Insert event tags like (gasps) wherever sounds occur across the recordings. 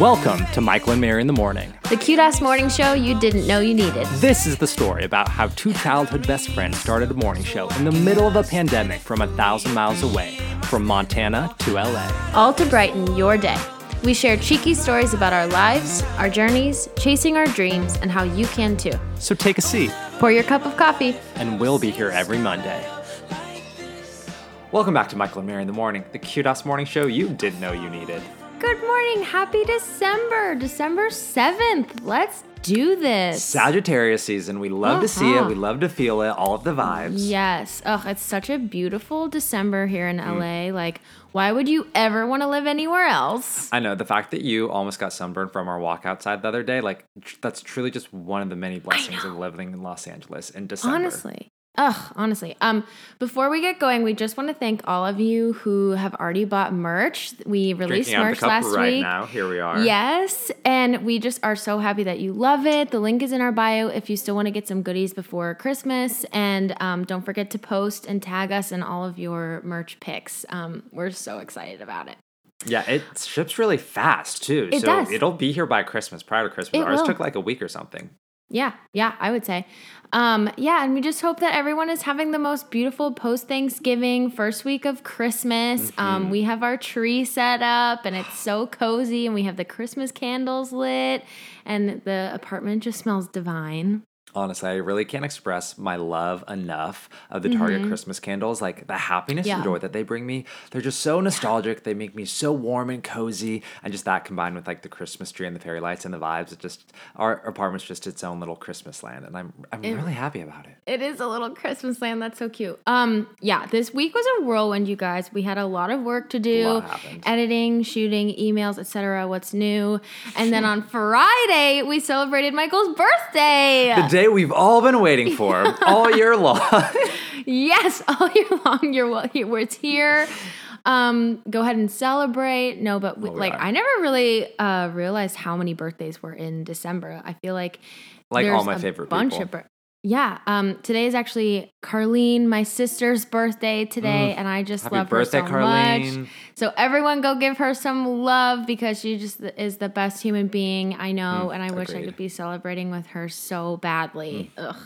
Welcome to Michael and Mary in the Morning. The cute ass morning show you didn't know you needed. This is the story about how two childhood best friends started a morning show in the middle of a pandemic from a thousand miles away, from Montana to LA. All to brighten your day. We share cheeky stories about our lives, our journeys, chasing our dreams, and how you can too. So take a seat, Pour your cup of coffee. and we'll be here every Monday. Welcome back to Michael and Mary in the Morning, the cute ass morning show you didn't know you needed. Good morning. Happy December. December 7th. Let's do this. Sagittarius season. We love to see it. Uh-huh. We love to feel it. All of the vibes. Yes. Oh, it's such a beautiful December here in Mm. LA. Like, why would you ever want to live anywhere else? I know the fact that you almost got sunburned from our walk outside the other day, like tr- that's truly just one of the many blessings of living in Los Angeles in December. Honestly. Ugh, honestly. Um, before we get going, we just want to thank all of you who have already bought merch. We released Drinking out the merch cup last right week. now. Here we are. Yes, and we just are so happy that you love it. The link is in our bio if you still want to get some goodies before Christmas. And um, don't forget to post and tag us in all of your merch picks. Um, we're so excited about it. Yeah, it ships really fast too. It so does. it'll be here by Christmas, prior to Christmas. It Ours will. took like a week or something. Yeah, yeah, I would say. Um, yeah, and we just hope that everyone is having the most beautiful post Thanksgiving first week of Christmas. Mm-hmm. Um, we have our tree set up and it's so cozy, and we have the Christmas candles lit, and the apartment just smells divine. Honestly, I really can't express my love enough of the Target Christmas candles. Like the happiness Mm-hmm. Yeah. and joy that they bring me. They're just so nostalgic. They make me so warm and cozy. And just that combined with like the Christmas tree and the fairy lights and the vibes, it just our apartment's just its own little Christmas land. And I'm I'm really happy about it. It is a little Christmas land. That's so cute. Um, yeah, this week was a whirlwind, you guys. We had a lot of work to do, editing, shooting, emails, etc. What's new? And then (laughs) on Friday, we celebrated Michael's birthday. The day we've all been waiting for (laughs) all year long. Yes, (laughs) all year long. You're well. Here, it's here. Um, go ahead and celebrate. No, but we, we like are. I never really uh, realized how many birthdays were in December. I feel like Like all my a favorite bunch people. of. Yeah. Um. Today is actually Carlene, my sister's birthday today, and I just Mm. Happy love birthday, her so Carlene. much. So everyone, go give her some love because she just is the best human being I know, and I wish I Mm, agreed. Mm. could be celebrating with her so badly. Ugh.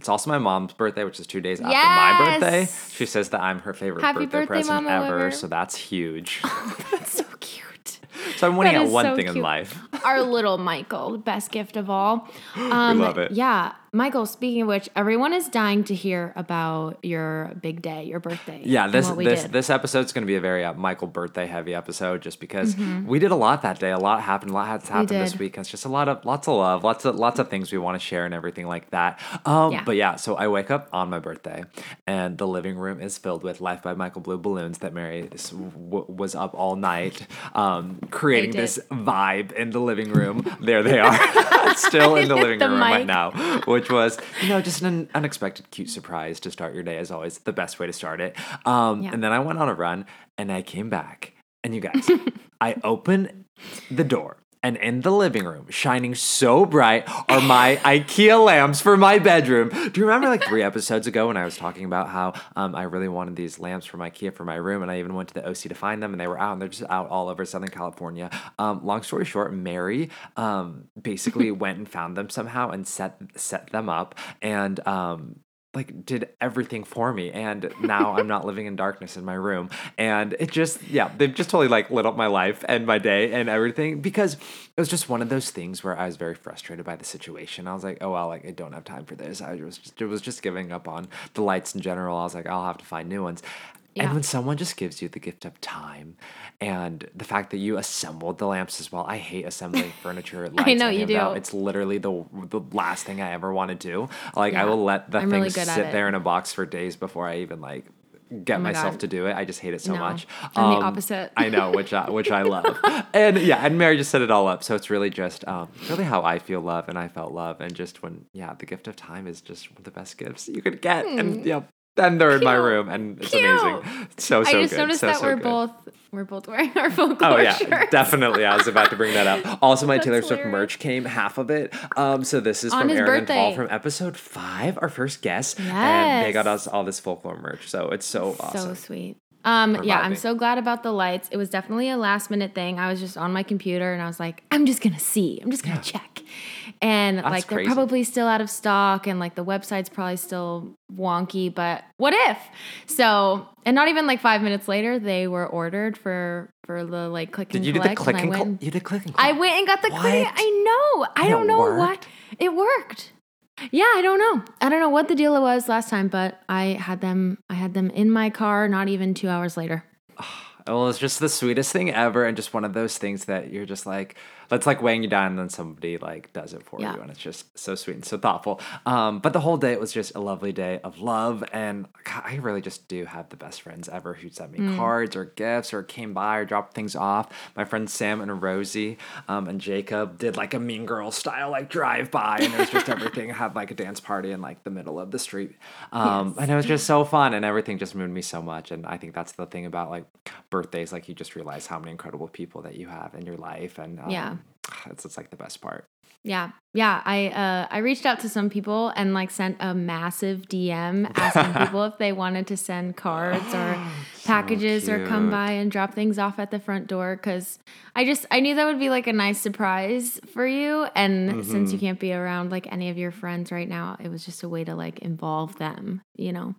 It's also my mom's birthday, which is two days after my birthday. She says that I'm her favorite Happy birthday, birthday, present Mama ever, Weber. so that's huge. (laughs) That's so cute. so I'm winning at one so thing in life. Our little Michael, best gift of all. (gasps) Um, love it. Yeah, Michael. Speaking of which, everyone is dying to hear about your big day, your birthday. Yeah, this we this did. this episode's going to be a very uh, Michael birthday heavy episode, just because we did a lot that day. A lot happened. A lot has happened this did. week. It's just a lot of lots of love, lots of lots of things we want to share and everything like that. Um, Yeah. But yeah, so I wake up on my birthday, and the living room is filled with Life by Michael blue balloons that Mary w- was up all night, um, creating this vibe in the living room. there they are, (laughs) (laughs) still in the living the room right now, which was you know just an unexpected cute surprise to start your day as always the best way to start it. Um Yeah. and then i went on a run and i came back. And you guys (laughs) i open the door and in the living room, shining so bright, are my (laughs) IKEA lamps for my bedroom. Do you remember like three episodes ago when I was talking about how um, I really wanted these lamps from IKEA for my room, and I even went to the OC to find them, and they were out, and they're just out all over Southern California. Um, long story short, Mary um, basically (laughs) went and found them somehow and set set them up, and um, like did everything for me and now i'm not living in darkness in my room. And it just yeah they've just totally like lit up my life and my day and everything because it was just one of those things where i was very frustrated by the situation. I was like oh well like i don't have time for this. I was just it was just giving up on the lights in general. I was like i'll have to find new ones Yeah. and when someone just gives you the gift of time and the fact that you assembled the lamps as well, I hate assembling (laughs) furniture. Lights, know you do. It's literally the the last thing I ever want to do. Like I will let the I'm thing really sit it. there in a box for days before I even like get Oh my myself God. to do it. I just hate it so No. much. I'm the Um, opposite. I know, which I, which I love. (laughs) and yeah, and Mary just set it all up. So it's really just um, really how I feel love and I felt love. And just when yeah, the gift of time is just one of the best gifts you could get. And yeah, and they're in my. Room and it's Cute. amazing. So so I just good. noticed so, that so we're good. both we're both wearing our folklore Oh yeah, shirts. definitely. I was about to bring that up. (laughs) Also, my That's Taylor Swift merch came half of it. Um, so this is On from Aaron and Paul from episode five, our first guest, and they got us all this folklore merch. So it's so awesome. So sweet. Um, yeah, I'm so glad about the lights. It was definitely a last minute thing. I was just on my computer and I was like, I'm just gonna see. I'm just gonna check. And like they're probably still out of stock and like the website's probably still wonky, but what if? So and not even like five minutes later, they were ordered for for the like click and Did you do the collect. click and cl- went, you did click and I went and got the click. I know. I And don't know worked? what it worked. Yeah, I don't know. I don't know what the deal it was last time, but I had them. I had them in my car. Not even two hours later. (sighs) Well, it's just the sweetest thing ever, and just one of those things that you're just like, that's like weighing you down, and then somebody like does it for Yeah. you, and it's just so sweet and so thoughtful. Um, but the whole day it was just a lovely day of love, and God, I really just do have the best friends ever who sent me Mm. cards or gifts or came by or dropped things off. My friends Sam and Rosie um, and Jacob did like a Mean Girl style like drive by, and it was just (laughs) everything. had like a dance party in like the middle of the street, um, and it was just so fun, and everything just moved me so much. And I think that's the thing about like birthdays, like you just realize how many incredible people that you have in your life, and um, Yeah. (sighs) it's it's like the best part. Yeah, yeah. I uh, I reached out to some people and like sent a massive DM (laughs) asking people if they wanted to send cards or (gasps) packages or come by and drop things off at the front door because I just I knew that would be like a nice surprise for you. And since Mm-hmm. you can't be around like any of your friends right now, it was just a way to like involve them. You know.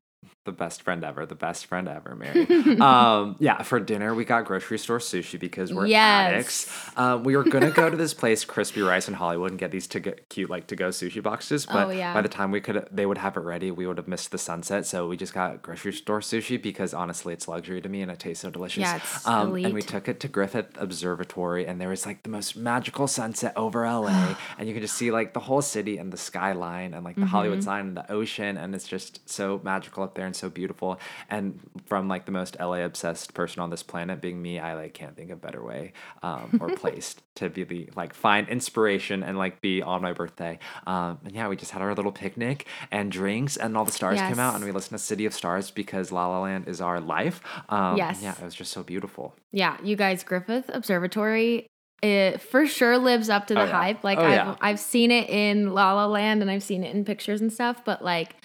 The best friend ever, the best friend ever, Mary. um, (laughs) yeah, for dinner we got grocery store sushi because we're Yes. addicts. Um, we were gonna go to this place, Crispy Rice in Hollywood, and get these to get cute like to go sushi boxes. But Oh, yeah. by the time we could, they would have it ready. We would have missed the sunset. So we just got grocery store sushi because honestly, it's luxury to me and it tastes so delicious. Yeah, it's um, and we took it to Griffith Observatory, and there was like the most magical sunset over LA, (gasps) and you could just see like the whole city and the skyline and like the Mm-hmm. Hollywood sign and the ocean, and it's just so magical up there and so beautiful. And from like the most LA obsessed person on this planet, being me, I like can't think of a better way um, or (laughs) place to be the like find inspiration and like be on my birthday. Um, and yeah, we just had our little picnic and drinks, and all the stars came out, and we listened to City of Stars because La La Land is our life. Um, Yes. yeah, it was just so beautiful. Yeah, you guys, Griffith Observatory. It for sure lives up to the Oh, yeah. hype. Like Oh, I've yeah. I've seen it in La La Land and I've seen it in pictures and stuff, but like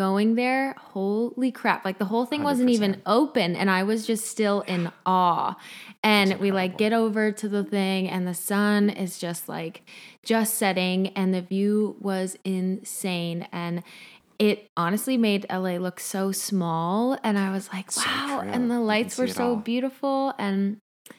going there, holy crap. Like the whole thing was not even open and I was just still in awe. And we like get over to the thing and the sun is just like just setting and the view was insane and it honestly made LA look so small and I was like, So wow. true. And the lights were so all. beautiful and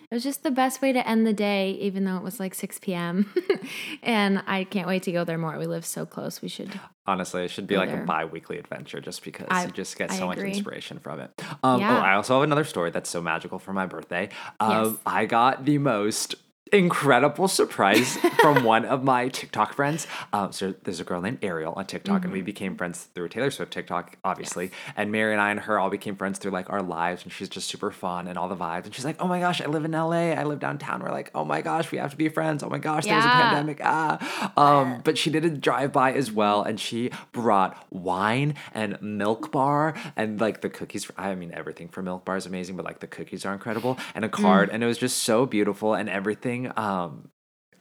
it was just the best way to end the day, even though it was like 6 p.m. (laughs) and I can't wait to go there more. We live so close. We should. Honestly, it should be like there. a bi-weekly adventure just because I- you just get I so much inspiration from it. Um, Yeah. Oh, I also have another story that's so magical for my birthday. Um, Yes. I got the most incredible surprise (laughs) from one of my TikTok friends. Um, so there's a girl named Ariel on TikTok, and Mm-hmm. we became friends through Taylor Swift TikTok, obviously. And Mary and I and her all became friends through like our lives, and she's just super fun and all the vibes. And she's like, "Oh my gosh, I live in LA. I live downtown." We're like, "Oh my gosh, we have to be friends. Oh my gosh, there's a pandemic." Ah, um, but she did a drive by as well, and she brought wine and Milk Bar and like the cookies. I mean, everything for Milk Bar is amazing, but like the cookies are incredible, and a card, and it was just so beautiful and everything. Um,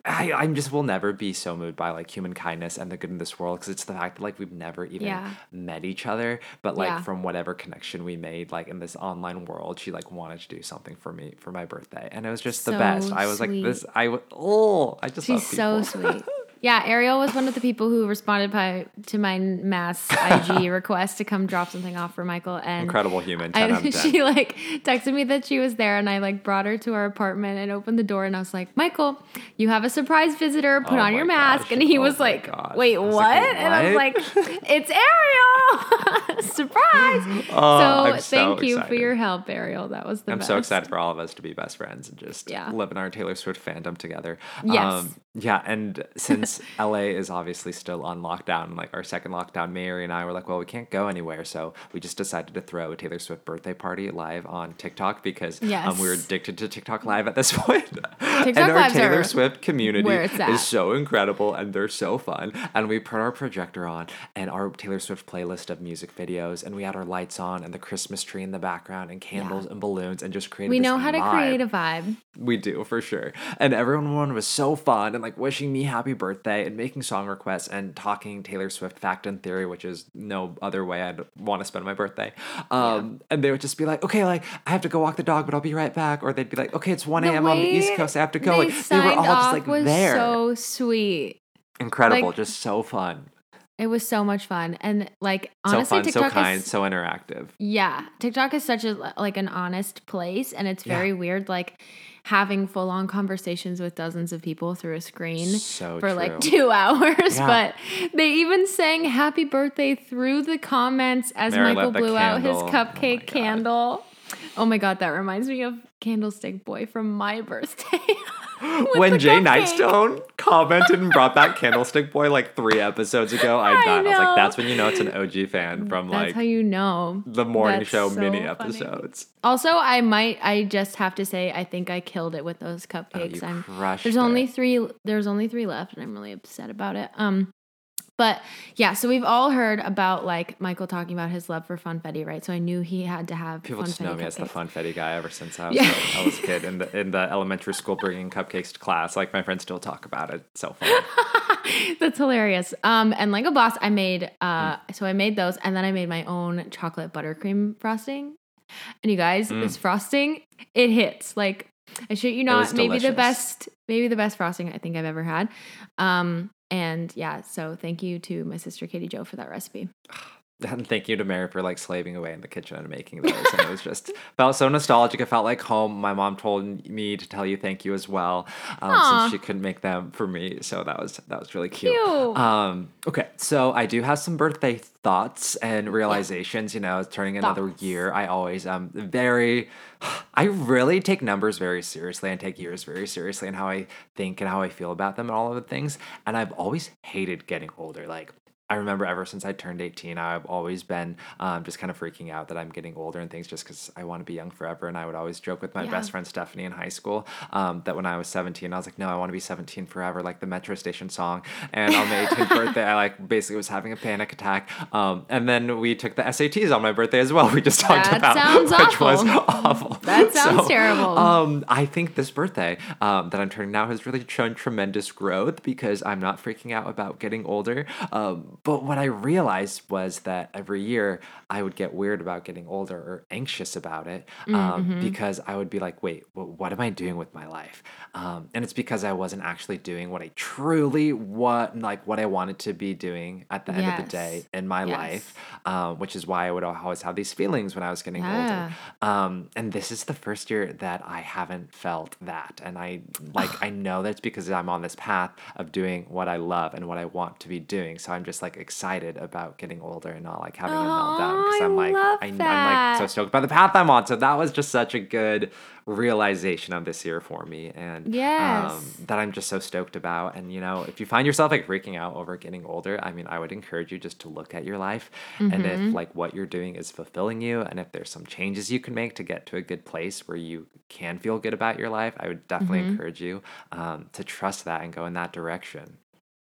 I, I just will never be so moved by like human kindness and the good in this world because it's the fact that like we've never even Yeah. met each other, but like Yeah. from whatever connection we made, like in this online world, she like wanted to do something for me for my birthday, and it was just the best. I was sweet. like, this, I w- oh, I just She's so sweet. Yeah, Ariel was one of the people who responded by, to my mass IG (laughs) request to come drop something off for Michael. And Incredible human, I, out of (laughs) 10. she like texted me that she was there, and I like brought her to our apartment and opened the door, and I was like, "Michael, you have a surprise visitor. Put Oh on your mask." gosh. And he Oh was like, gosh. "Wait, was what?" like, "Wait, And I was like, (laughs) "It's Ariel! Surprise!" Oh, so thank you for your help, Ariel. That was the I'm best. so excited for all of us to be best friends and just Yeah. live in our Taylor Swift fandom together. Yes. Um, yeah, and since LA is obviously still on lockdown, like our second lockdown, Mary and I were like, well, we can't go anywhere, so we just decided to throw a Taylor Swift birthday party live on TikTok because um, we were addicted to TikTok live at this (laughs) point. (laughs) TikTok and our Taylor Swift community where it's at. is so incredible and they're so fun. And we put our projector on and our Taylor Swift playlist of music videos, and we had our lights on and the Christmas tree in the background and candles and balloons and just created. We know how to create a vibe. We do for sure. And everyone was so fun and like wishing me happy birthday and making song requests and talking Taylor Swift fact and theory, which is no other way I'd want to spend my birthday. Um, And they would just be like, okay, like I have to go walk the dog, but I'll be right back. Or they'd be like, okay, it's 1 a.m. on the East Coast. I have to go. They, Like, they were signed all just off like was there. so sweet. Incredible. like- just so fun. It was so much fun. And like So honestly, fun, TikTok so kind, is so interactive. yeah, TikTok is such a like an honest place, and it's Yeah. very weird like having full on conversations with dozens of people through a screen So for true. like (laughs) two hours. Yeah. But they even sang "Happy Birthday" through the comments as Mary Michael lit the blew out his candle. Oh cupcake candle. Oh my god, that reminds me of Candlestick Boy from my birthday. (laughs) When Jay cupcake. Nightstone commented and brought back Candlestick Boy like three episodes ago, I, (laughs) I died. I was like, that's when you know it's an OG fan from That's like how you know. the morning That's show so mini funny. episodes. Also, I might I just have to say I think I killed it with those cupcakes. Oh, I'm there's only three there's only three left and I'm really upset about it. Um but yeah, so we've all heard about like Michael talking about his love for funfetti, right? So I knew he had to have People just know me as the funfetti guy ever since I was, Yeah. a, I was a kid in the in the elementary school bringing cupcakes to class. Like my friends still talk about it. So funny. (laughs) That's hilarious. Um, and like a boss, I made uh, Mm. so I made those, and then I made my own chocolate buttercream frosting. And you guys, this frosting, it hits. Like I shit you not, maybe the best, maybe the best frosting I think I've ever had. Um, and yeah, so thank you to my sister Katie Joe for that recipe. And thank you to Mary for like slaving away in the kitchen and making those. And it was just (laughs) felt so nostalgic. It felt like home. My mom told me to tell you thank you as well, um, since she couldn't make them for me. So that was that was really cute. Cute. Um, okay, so I do have some birthday thoughts and realizations. You know, turning another Thoughts. year. I always um very, I really take numbers very seriously and take years very seriously and how I think and how I feel about them and all of the things. And I've always hated getting older. Like I remember ever since I turned 18, I've always been um, just kind of freaking out that I'm getting older and things just because I want to be young forever. And I would always joke with my Yeah. best friend Stephanie in high school um, that when I was 17, I was like, no, I want to be 17 forever, like the Metro Station song. And on my 18th birthday, I like basically was having a panic attack. Um, and then we took the SATs on my birthday as well. We just talked about That about sounds (laughs) which was awful. awful. That sounds terrible. Um, I think this birthday um, that I'm turning now has really shown tremendous growth because I'm not freaking out about getting older. But what I realized was that every year I would get weird about getting older or anxious about it um, Mm-hmm. because I would be like, wait, well, what am I doing with my life? Um, and it's because I wasn't actually doing what I truly what like what I wanted to be doing at the end of the day in my Yes. life, um, which is why I would always have these feelings when I was getting older. Yeah. Um, and this is the first year that I haven't felt that. And I like (sighs) I know that's because I'm on this path of doing what I love and what I want to be doing. So I'm just like excited about getting older and not like having a meltdown because I'm like I, am like so stoked by the path I'm on. So that was just such a good realization of this year for me and Yes. um, that I'm just so stoked about. And you know, if you find yourself like freaking out over getting older, I mean, I would encourage you just to look at your life and Mm-hmm. if like what you're doing is fulfilling you and if there's some changes you can make to get to a good place where you can feel good about your life, I would definitely Mm-hmm. encourage you um, to trust that and go in that direction.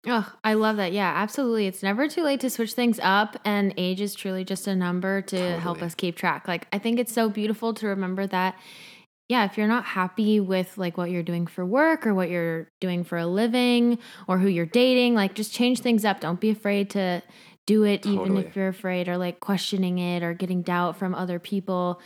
Oh, I love that. Yeah, absolutely. It's never too late to switch things up, and age is truly just a number to help us keep track. Like, I think it's so beautiful to remember that. Yeah, if you're not happy with like what you're doing for work or what you're doing for a living or who you're dating, like just change things up. Don't be afraid to do it, even if you're afraid or like questioning it or getting doubt from other people.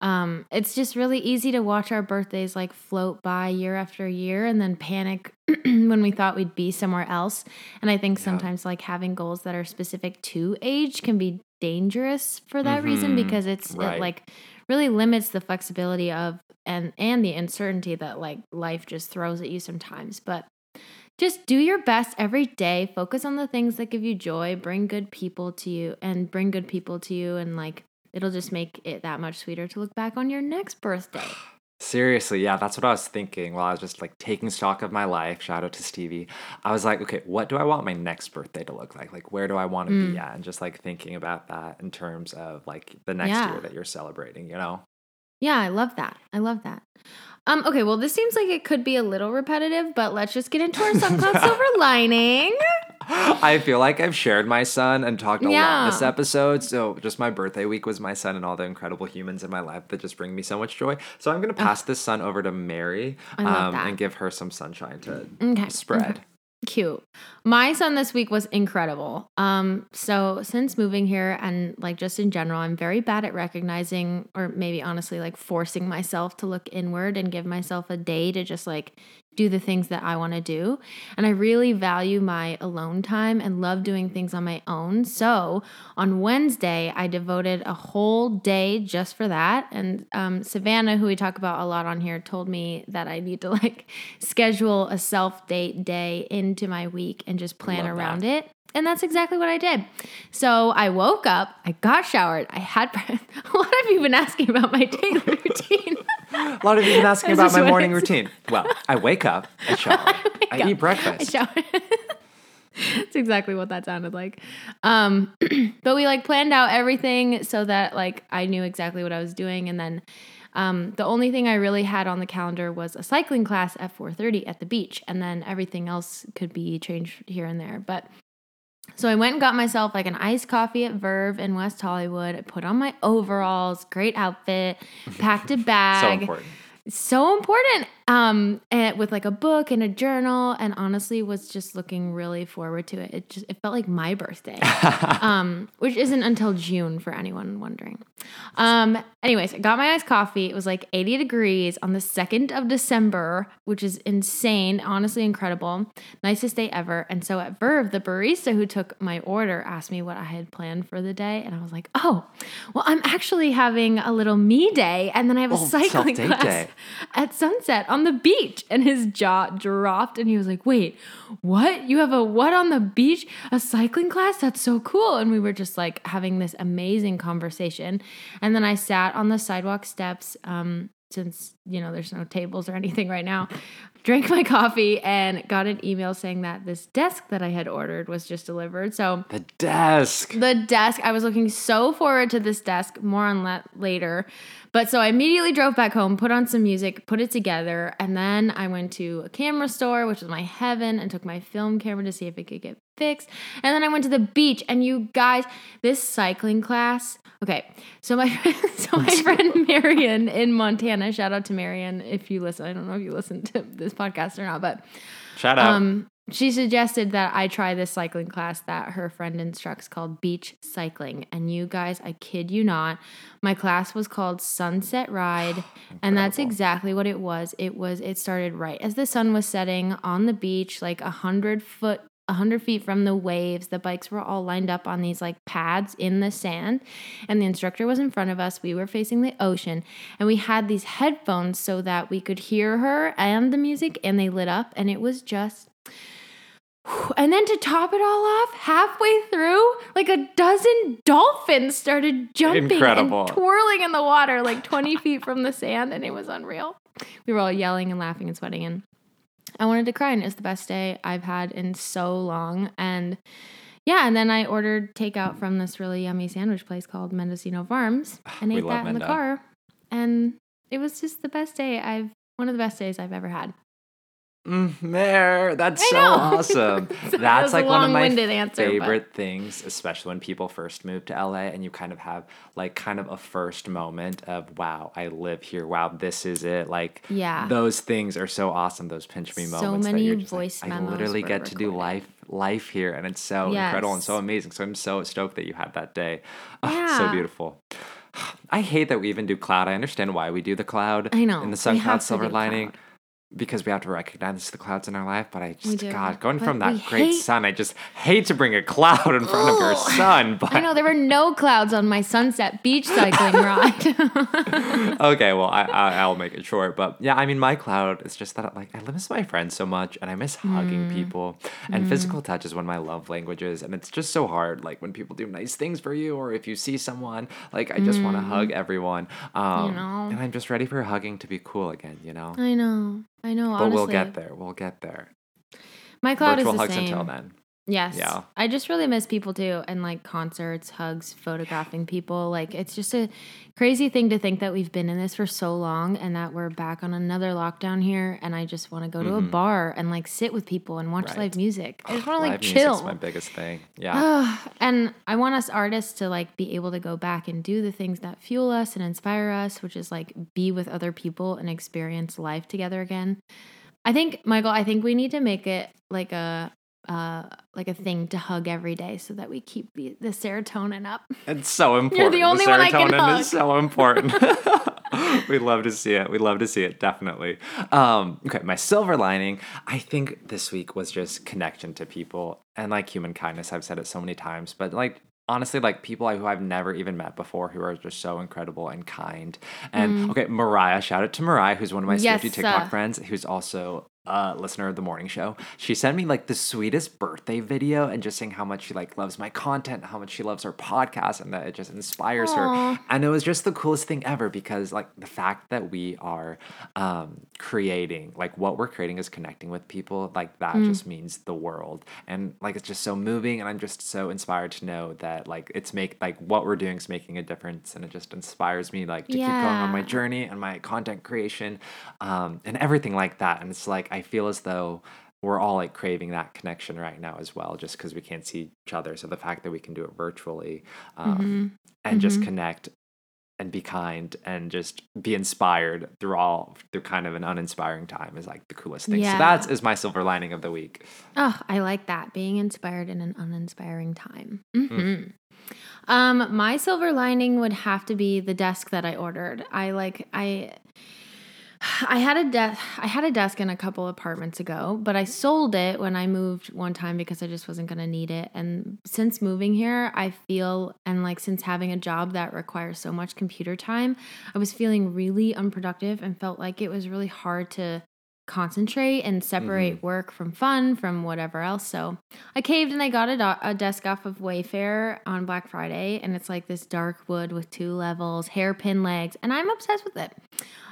Um, it's just really easy to watch our birthdays like float by year after year and then panic (clears throat) when we thought we'd be somewhere else. And I think sometimes like having goals that are specific to age can be dangerous for that reason Mhm. because it's Right. it like really limits the flexibility of and and the uncertainty that like life just throws at you sometimes. But just do your best every day. Focus on the things that give you joy. Bring good people to you and bring good people to you and like it'll just make it that much sweeter to look back on your next birthday. (sighs) Seriously, yeah, that's what I was thinking while I was just like taking stock of my life. Shout out to Stevie. I was like, okay, what do I want my next birthday to look like? Like, where do I want to Mm. be at? And just like thinking about that in terms of like the next Yeah. year that you're celebrating, you know? Yeah, I love that. I love that. Um, okay, well, this seems like it could be a little repetitive, but let's just get into our (laughs) sun cloud silver lining. I feel like I've shared my sun and talked a lot this episode. So just my birthday week was my sun and all the incredible humans in my life that just bring me so much joy. So I'm gonna pass this sun over to Mary um, and give her some sunshine to Okay, spread. Cute. My sun this week was incredible. Um, so since moving here and like just in general, I'm very bad at recognizing or maybe honestly like forcing myself to look inward and give myself a day to just like do the things that I want to do. And I really value my alone time and love doing things on my own. So on Wednesday, I devoted a whole day just for that. And um, Savannah, who we talk about a lot on here, told me that I need to like (laughs) schedule a self date day into my week and just plan Love that. around it. And that's exactly what I did. So I woke up, I got showered, I had (laughs) a lot of you have been asking about my daily (laughs) routine. A lot of you have been (laughs) asking about my morning routine. Well, I wake up, I shower, I, up, eat I breakfast. showered. That's exactly what that sounded like. Um, (clears throat) but we like planned out everything so that like I knew exactly what I was doing, and then um, the only thing I really had on the calendar was a cycling class at 4:30 at the beach, and then everything else could be changed here and there. But so I went and got myself like an iced coffee at Verve in West Hollywood. I put on my overalls, great outfit, packed a (laughs) bag. so important. so important um and with like a book and a journal and honestly was just looking really forward to it. It just it felt like my birthday. (laughs) Um which isn't until june for anyone wondering. Um anyways i got my iced coffee. It was like 80 degrees on the 2nd of december which is insane. Honestly incredible. Nicest day ever. And so at verve the barista who took my order asked me what i had planned for the day and i was like oh well i'm actually having a little me day and then i have a Oh, cycling class day. at sunset on the beach and his jaw dropped and he was like wait what? You have a what on the beach? A cycling class? That's so cool. And we were just like having this amazing conversation. And then i sat on the sidewalk steps um since you know there's no tables or anything right now drank my coffee and got an email saying that this desk that i had ordered was just delivered so The desk. the desk i was looking so forward to this desk more on that later but so i immediately drove back home put on some music put it together and then i went to a camera store which was my heaven and took my film camera to see if it could get fixed and then i went to the beach and you guys this cycling class okay so my (laughs) so my friend marion in montana shout out to marion if you listen i don't know if you listen to this podcast or not but Shout out. um, she suggested that I try this cycling class that her friend instructs called beach cycling. And you guys, I kid you not, my class was called Sunset Ride. (sighs) and that's exactly what it was. It was, it started right as the sun was setting on the beach, like a hundred foot. 100 feet from the waves. The bikes were all lined up on these like pads in the sand, and the instructor was in front of us. We were facing the ocean, and we had these headphones so that we could hear her and the music, and they lit up, and it was just (sighs) and then to top it all off, halfway through, like a dozen dolphins started jumping Incredible. and twirling in the water like 20 feet from the sand, and it was unreal. We were all yelling and laughing and sweating, and I wanted to cry, and it was the best day I've had in so long. And yeah, and then I ordered takeout from this really yummy sandwich place called Mendocino Farms ah, and We ate that in the car. And it was just the best day I've, one of the best days I've ever had. Mm, Mare, that's so (laughs) awesome. That That's like one of my answer, but- favorite things, especially when people first move to LA and you kind of have like kind of a first moment of wow, I live here. Wow, this is it. Like Yeah. those things are so awesome. Those pinch me So moments. that many just like, voice I literally get to do life life here, and it's so incredible and so amazing. So I'm so stoked that you had that day. Ah, so beautiful. (sighs) I hate that we even do cloud. I understand why we do the cloud. I know. In the sun cloud silver lining. cloud. Because we have to recognize the clouds in our life, but I just. God going But from that great hate- sun, I just hate to bring a cloud in front of your sun. (laughs) But I know there were no clouds on my sunset beach cycling (laughs) ride. (laughs) okay, well, I, I I'll make it short. But yeah, I mean, my cloud is just that like I miss my friends so much, and I miss Mm. hugging people. And physical touch is one of my love languages, and it's just so hard. Like when people do nice things for you, or if you see someone, like I just want to hug everyone. Um, Mm. know. and I'm just ready for hugging to be cool again. You know. I know. I know. But honestly, we'll get there. We'll get there. My cloud Virtual is the hugs same. until then. Yes. Yeah. I just really miss people too and like concerts, hugs, photographing people. Like it's just a crazy thing to think that we've been in this for so long and that we're back on another lockdown here and I just want to go to a bar and like sit with people and watch Mm-hmm. Right. live music. I just want to like chill. music's my biggest thing. Yeah. (sighs) and I want us artists to like be able to go back and do the things that fuel us and inspire us, which is like be with other people and experience life together again. I think, Michael, I think we need to make it like a uh like a thing to hug every day so that we keep the, the serotonin up. (laughs) It's so important. You're the only one I can serotonin hug. is so important. (laughs) (laughs) We'd love to see it. We'd love to see it, definitely. Um, okay, my silver lining, I think this week was just connection to people and like human kindness. I've said it so many times, but like honestly, like people who I've never even met before who are just so incredible and kind. And okay, Mariah, shout out to Mariah, who's one of my Mm. Yes, Swifty TikTok uh, friends, who's also a listener of the morning show. She sent me like the sweetest birthday video and just saying how much she like loves my content, how much she loves our podcast, and that it just inspires her. And it was just the coolest thing ever because like the fact that we are um, creating, like what we're creating is connecting with people, like that Mm. just means the world. And like it's just so moving, and I'm just so inspired to know that like it's make like what we're doing is making a difference, and it just inspires me like to keep going on my journey and my content creation um, and everything like that. And it's like I feel as though we're all like craving that connection right now as well, just because we can't see each other. So the fact that we can do it virtually um, and just connect and be kind and just be inspired through all through kind of an uninspiring time is like the coolest thing. Yeah. So that's is my silver lining of the week. Oh, I like that. Being inspired in an uninspiring time. Hmm. hmm Um, my silver lining would have to be the desk that I ordered. I like I I had a desk I had a desk in a couple apartments ago, but I sold it when I moved one time because I just wasn't going to need it. And since moving here, I feel and like since having a job that requires so much computer time, I was feeling really unproductive and felt like it was really hard to concentrate and separate work from fun from whatever else. So I caved and I got a, do- a desk off of Wayfair on Black Friday, and it's like this dark wood with two levels, hairpin legs, and I'm obsessed with it.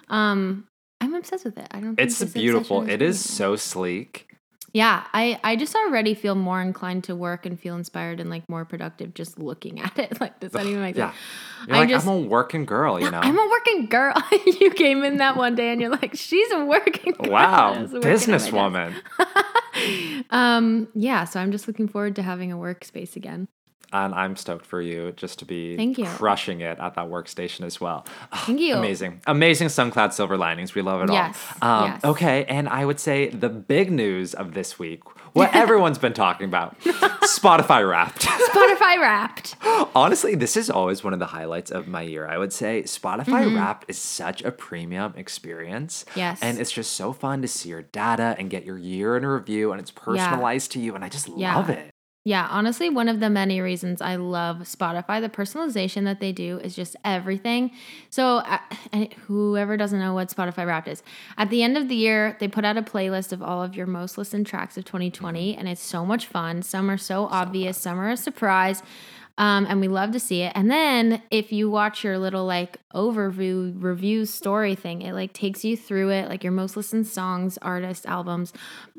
Um, I'm obsessed with it. I don't. Think It's beautiful. It is so sleek. Yeah, I I just already feel more inclined to work and feel inspired and like more productive just looking (laughs) at it. Like, does that even make Yeah. sense? You're I like, just- I'm a working girl, you know? I'm a working girl. (laughs) you came in that one day and you're like, she's a working girl. wow, (laughs) Just working at my desk. businesswoman. Um, yeah, so I'm just looking forward to having a workspace again. And I'm stoked for you just to be Thank you. crushing it at that workstation as well. (sighs) Thank you. Amazing. Amazing SunCloud silver linings. We love it Yes, all. Um, yes. Okay. And I would say the big news of this week, what (laughs) everyone's been talking about (laughs) Spotify Wrapped. Spotify (laughs) Wrapped. Honestly, this is always one of the highlights of my year. I would say Spotify Mm-hmm. Wrapped is such a premium experience. Yes. And it's just so fun to see your data and get your year in a review, and it's personalized to you. And I just Yeah. love it. Yeah, honestly, one of the many reasons I love Spotify, the personalization that they do is just everything. So, uh, whoever doesn't know what Spotify Wrapped is, at the end of the year, they put out a playlist of all of your most listened tracks of 2020, and it's so much fun. Some are so, obvious, some are a surprise. Um, and we love to see it. And then if you watch your little like overview review story thing, it like takes you through it, like your most listened songs, artists, albums,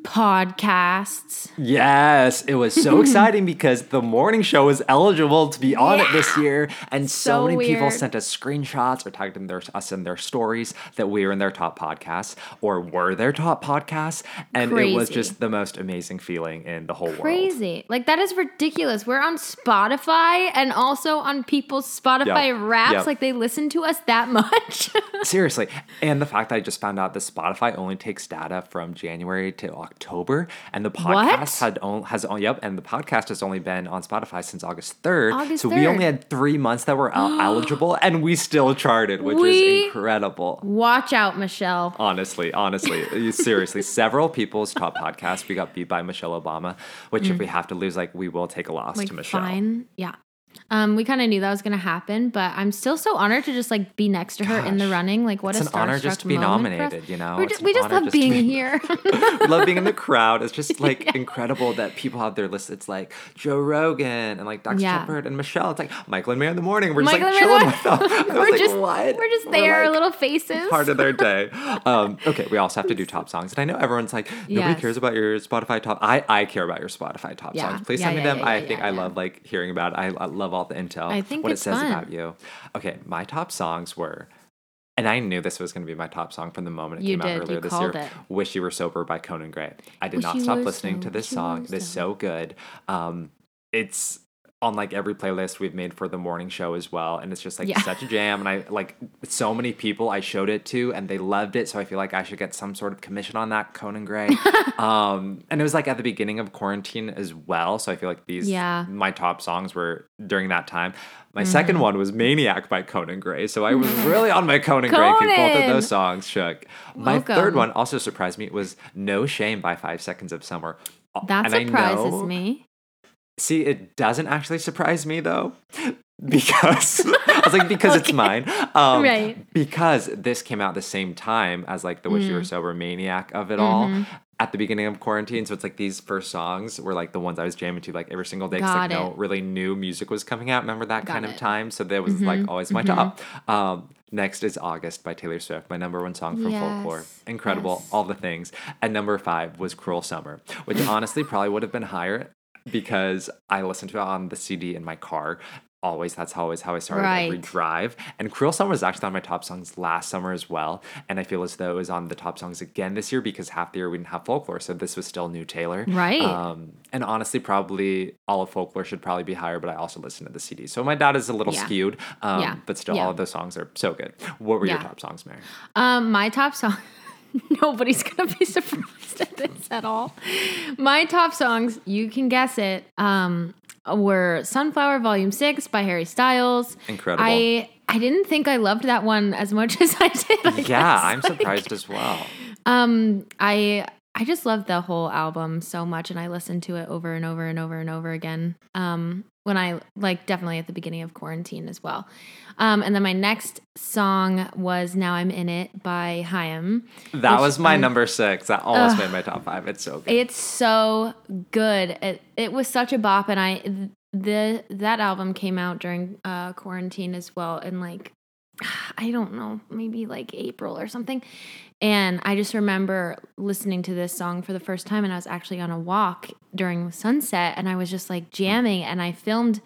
podcasts. Yes, it was so (laughs) exciting because the morning show was eligible to be on it this year, and so, So many people sent us screenshots or tagged in their, us in their stories that we were in their top podcasts or were their top podcasts, and it was just the most amazing feeling in the whole world. Crazy. Like that is ridiculous. We're on Spotify and also on people's Spotify Yep. Wraps. Yep. Like they listen to us that (laughs) much. Seriously, and the fact that I just found out that Spotify only takes data from January to October, and the podcast What? had on, has on, yep, and the podcast has only been on Spotify since August third. August so we only had three months that were (gasps) eligible, and we still charted, which We- is incredible. Watch out, Michelle. Honestly, honestly, (laughs) seriously, several people's top podcasts we got beat by Michelle Obama. Which, if we have to lose, like we will take a loss Mm. Like to Michelle. fine. Yeah. Um, we kind of knew that was gonna happen, but I'm still so honored to just like be next to her in the running. Like, what It's a an honor just to be moment for us. nominated, you know? We're It's we just love just being be- (laughs) here. we love being in the crowd. It's just (laughs) like incredible that people have their lists. It's like Joe Rogan and like Dax Yeah. Shepard and Michelle. It's like Michael and Mary in the morning. We're just Michael (laughs) like chilling with them. We're like, just what? we're just there, like, little faces. part of their day. Um, okay, we also have to do top songs, and I know everyone's like nobody Yes. cares about your Spotify top. I I care about your Spotify top Yeah. songs. Please Yeah, send me them. yeah, I yeah, think yeah, I love like hearing about. It. I, I love all the intel. I think what it's it says fun. about you. Okay, my top songs were. And I knew this was going to be my top song from the moment it You came out earlier You this year. it. "Wish You Were Sober" by Conan Gray. I did Wish not stop listening to this wish song. It is so good. Um, it's on like every playlist we've made for the morning show as well, and it's just like Yeah. such a jam. And I like so many people I showed it to, and they loved it. So I feel like I should get some sort of commission on that, Conan Gray. (laughs) um, and it was like at the beginning of quarantine as well. So I feel like these Yeah. Mm-hmm. my top songs were during that time. My second one was Maniac by Conan Gray. So I was really on my Conan, Gray kick. Both of those songs shook. My third one also surprised me it was No Shame by Five Seconds of Summer. That And surprises know- me. See, it doesn't actually surprise me though. Because (laughs) I was like, because it's mine. Um, Right. Because this came out the same time as like the Wish You Mm. Were Sober Maniac of it all Mm-hmm. at the beginning of quarantine. So it's like these first songs were like the ones I was jamming to like every single day because like Got no really new music was coming out. Remember that Got kind of it. time? So that was like always my top. Um, next is August by Taylor Swift, my number one song from Folklore. Yes, Incredible, yes. all the things. And number five was Cruel Summer, which honestly probably would have been higher because I listened to it on the CD in my car. Always, that's always how I started every drive. And Cruel Summer was actually on my top songs last summer as well. And I feel as though it was on the top songs again this year because half the year we didn't have folklore. So this was still new Taylor. Right. Um, and honestly, probably all of folklore should probably be higher, but I also listen to the CD. So my dad is a little Yeah. skewed. Um, Yeah. But still, Yeah. all of those songs are so good. What were your top songs, Mary? Um, my top song. (laughs) (laughs) Nobody's gonna be (laughs) surprised at this at all. My top songs, you can guess it, um, were "Sunflower" Volume Six by Harry Styles. Incredible. I I didn't think I loved that one as much (laughs) as I did. I yeah, guess. I'm Like, surprised as well. Um, I I just love the whole album so much, and I listened to it over and over and over and over again. Um, when I like definitely at the beginning of quarantine as well. Um, and then my next song was "Now I'm in It" by Haim. That was my I'm- number six. That almost Ugh. made my top five. It's so good. It's so good. It it was such a bop, and I the that album came out during uh, quarantine as well, and like I don't know, maybe like April or something. And I just remember listening to this song for the first time, and I was actually on a walk during sunset, and I was just like jamming, and I filmed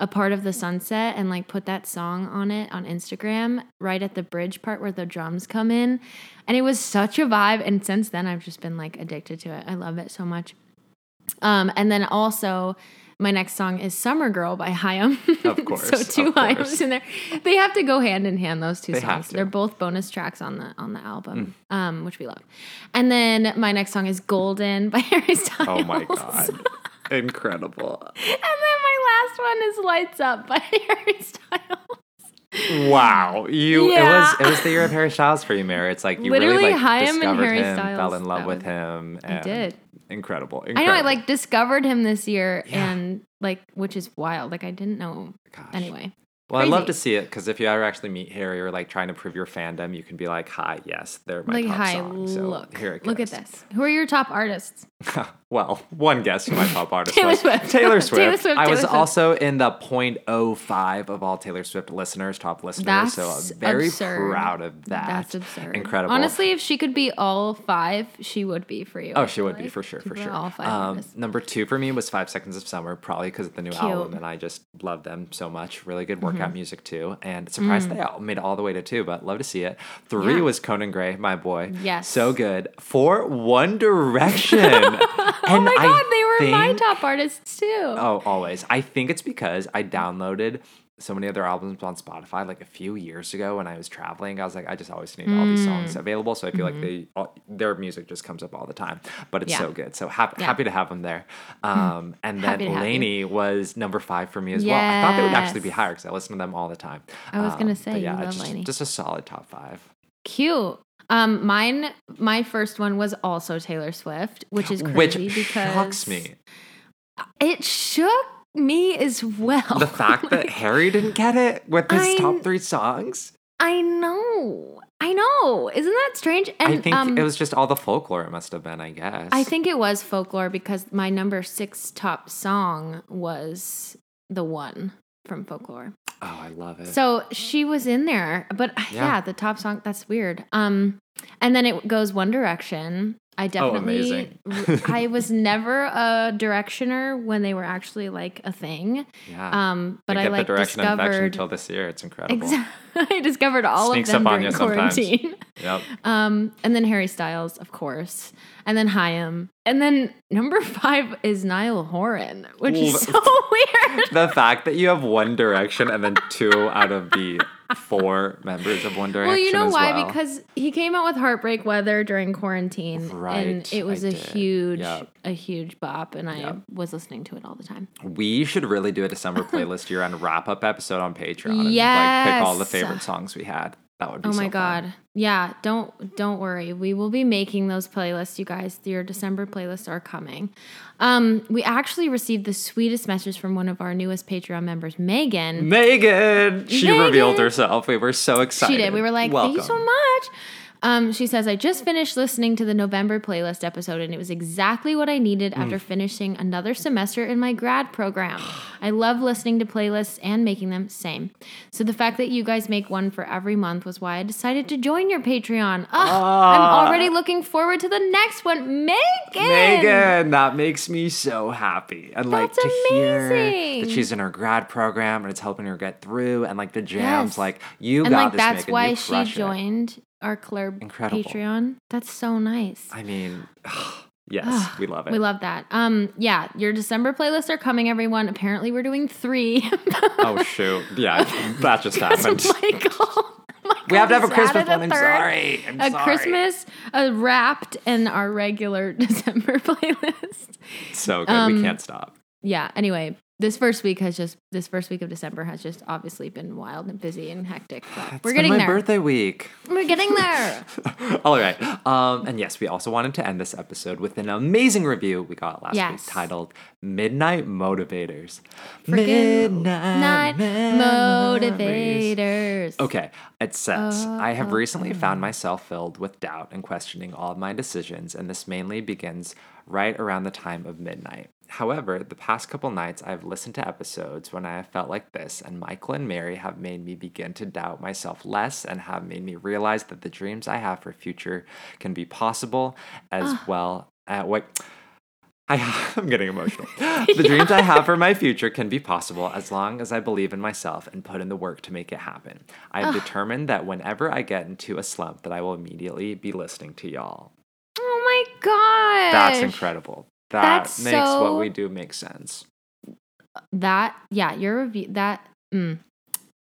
a part of the sunset and like put that song on it on Instagram right at the bridge part where the drums come in. And it was such a vibe. And since then, I've just been like addicted to it. I love it so much. Um, and then also, my next song is Summer Girl by Haim. (laughs) Of course, so two. Haims in there. They have to go hand in hand, those two They have songs. to. They're both bonus tracks on the on the album, Mm. um, which we love. And then my next song is Golden by (laughs) Harry Styles. oh my god. Incredible. (laughs) And then my last one is Lights Up by Harry Styles. Wow. You Yeah. it was it was the year of Harry Styles for you, Mary. It's like you Literally, really like Haim and discovered Harry him, fell in love with him. I did. Incredible. I know I like discovered him this year Yeah. and like which is wild. Like I didn't know Gosh. anyway. Well, I love to see it because if you ever actually meet Harry or like trying to prove your fandom, you can be like, "Hi, yes, they're my like top hi, song." So look. here it Look at this. Who are your top artists? (laughs) well, one guess who my top artist Taylor was. Swift. Taylor Swift. Taylor Swift, I was Swift. also in the 0.05 of all Taylor Swift listeners, top listeners. so I'm very absurd. proud of that. That's absurd. Incredible. Honestly, if she could be all five, she would be for you. Oh, she would be for sure, for sure. All five Um, number two for me was Five Seconds of Summer, probably because of the new Cute. Mm-hmm. album, and I just love them so much. Really good workout music too, and surprised they all made it all the way to two, but love to see it. Three Mm. Yeah. was Conan Gray, my boy. Yes. so good. Four, One Direction. (laughs) Oh my god, they were my top artists too. Oh, always. I think it's because I downloaded so many other albums on Spotify like a few years ago when I was traveling. I was like, I just always need all these Mm. songs available. So I feel like they all, their music just comes up all the time. But it's Mm-hmm. Yeah. so good. So happy Yeah. happy to have them there. (laughs) Um, and then Happy to have you. LANY was number five for me as well. I thought they would actually be Yes. higher because I listen to them all the time. I was gonna Um, say, but you yeah, love just, LANY. just a solid top five. Cute. Mine, my first one was also Taylor Swift, which is crazy Which because shocks me. It shook me as well. The fact that (laughs) Harry didn't get it with his I- top three songs. I know. I know. Isn't that strange? And I think um, it was just all the folklore it must have been, I guess. I think it was folklore because my number six top song was the one from folklore. Oh, I love it. So she was in there, but yeah. Yeah. the top song that's weird. Um, and then it goes One Direction. I definitely, Oh. I was (laughs) never a directioner when they were actually like a thing. yeah. Um, but I like the direction discovered. until this year. It's incredible. Exa- (laughs) I discovered all Sneaks of them during you sometimes. quarantine. Yep. (laughs) Um, and then Harry Styles, of course, and then Haim, and then number (laughs) five is Niall Horan, which is so (laughs) weird. the fact that you have One Direction and then two out of the four members of One Direction. Well, you know why? well. Because he came out with Heartbreak Weather during quarantine, and Right, it was I a did. huge, Yep. a huge bop, and I Yep. was listening to it all the time. we should really do a December playlist year end wrap up episode on Patreon and like pick all the (laughs) favorite songs we had. That would be Oh my so god. fun. Yeah, don't don't worry. We will be making those playlists, you guys. Your December playlists are coming. Um, we actually received the sweetest message from one of our newest Patreon members, Megan. Megan, she Megan. revealed herself. We were so excited. She did. We were like, thank you so much. Um, she says, I just finished listening to the November playlist episode, and it was exactly what I needed Mm. after finishing another semester in my grad program. I love listening to playlists and making them. Same. So the fact that you guys make one for every month was why I decided to join your Patreon. Ugh, I'm Ah. already looking forward to the next one. Megan! Megan, that makes me so happy. And like to hear that she's in her grad program and it's helping her get through and like the jams, Yes. like you And got like this that's Megan, why she joined our club Incredible. Patreon. That's so nice. I mean, (sighs) yes, we love it. We love that. Um, yeah, your December playlists are coming, everyone. Apparently, we're doing three. (laughs) oh shoot. Yeah, (laughs) that just happened. Michael, (laughs) Michael We have to have a Christmas one. I'm sorry. I'm sorry. A sorry. Christmas, a wrapped, and our regular December playlist. So good. Um, we can't stop. Yeah. Anyway, this first week has just this first week of December has just obviously been wild and busy and hectic. But we're getting my there. birthday week. We're getting there. (laughs) All right. Um, and yes, we also wanted to end this episode with an amazing review we got last Yes. week titled Midnight Motivators. Midnight motivators. Okay, it says, I have Oh, recently found myself filled with doubt and questioning all of my decisions, and this mainly begins right around the time of midnight. However, the past couple nights I've listened to episodes when I have felt like this, and Michael and Mary have made me begin to doubt myself less and have made me realize that the dreams I have for future can be possible as well. Uh, wait. I, (laughs) I'm getting emotional. (laughs) The dreams I have for my future can be possible as long as I believe in myself and put in the work to make it happen. I have determined that whenever I get into a slump, that I will immediately be listening to y'all. Oh my god. That's incredible. That That's makes what we do make sense. That yeah, your review that mm,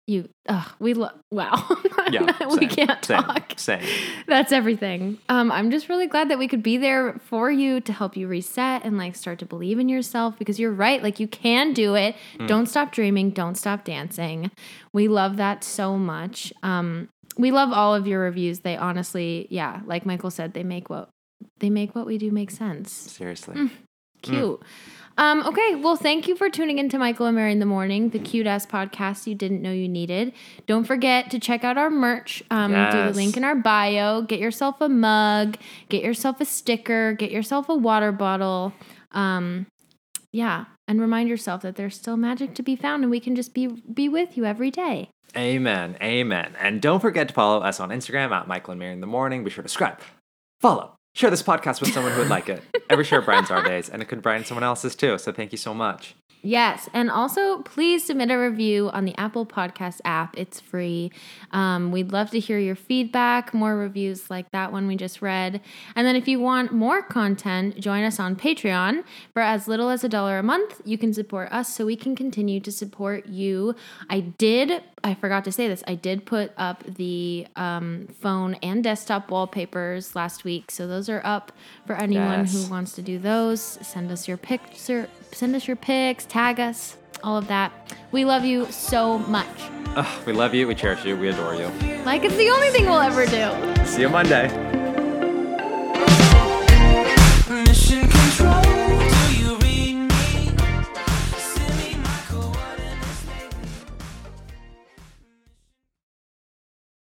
you ugh, we lo- wow. (laughs) Yeah, we same, can't same, talk. same. That's everything. Um, I'm just really glad that we could be there for you to help you reset and like start to believe in yourself because you're right. Like you can do it. Mm. Don't stop dreaming. Don't stop dancing. We love that so much. Um, we love all of your reviews. They honestly, yeah, like Michael said, they make what they make what we do make sense. Seriously. Mm. Cute. Um, okay, well, thank you for tuning in to Michael and Mary in the Morning, the cute ass podcast you didn't know you needed. Don't forget to check out our merch. Um, Do the link in our bio. Get yourself a mug, get yourself a sticker, get yourself a water bottle. Um, yeah, and remind yourself that there's still magic to be found, and we can just be be with you every day. Amen. Amen. And don't forget to follow us on Instagram at Michael and Mary in the Morning. Be sure to subscribe, follow, share this podcast with someone who would like it. Every share brightens our days, and it could brighten someone else's too. So thank you so much. Yes, and also please submit a review on the Apple Podcast app. It's free. Um, we'd love to hear your feedback, more reviews like that one we just read. And then if you want more content, join us on Patreon. For as little as a dollar a month, you can support us so we can continue to support you. I did, I forgot to say this, I did put up the um, phone and desktop wallpapers last week. So those are up for anyone Yes. who wants to do those. Send us your picture, send us your pics, tag us, all of that. We love you so much. We love you. We cherish you. We adore you. Like it's the only thing we'll ever do. See you Monday.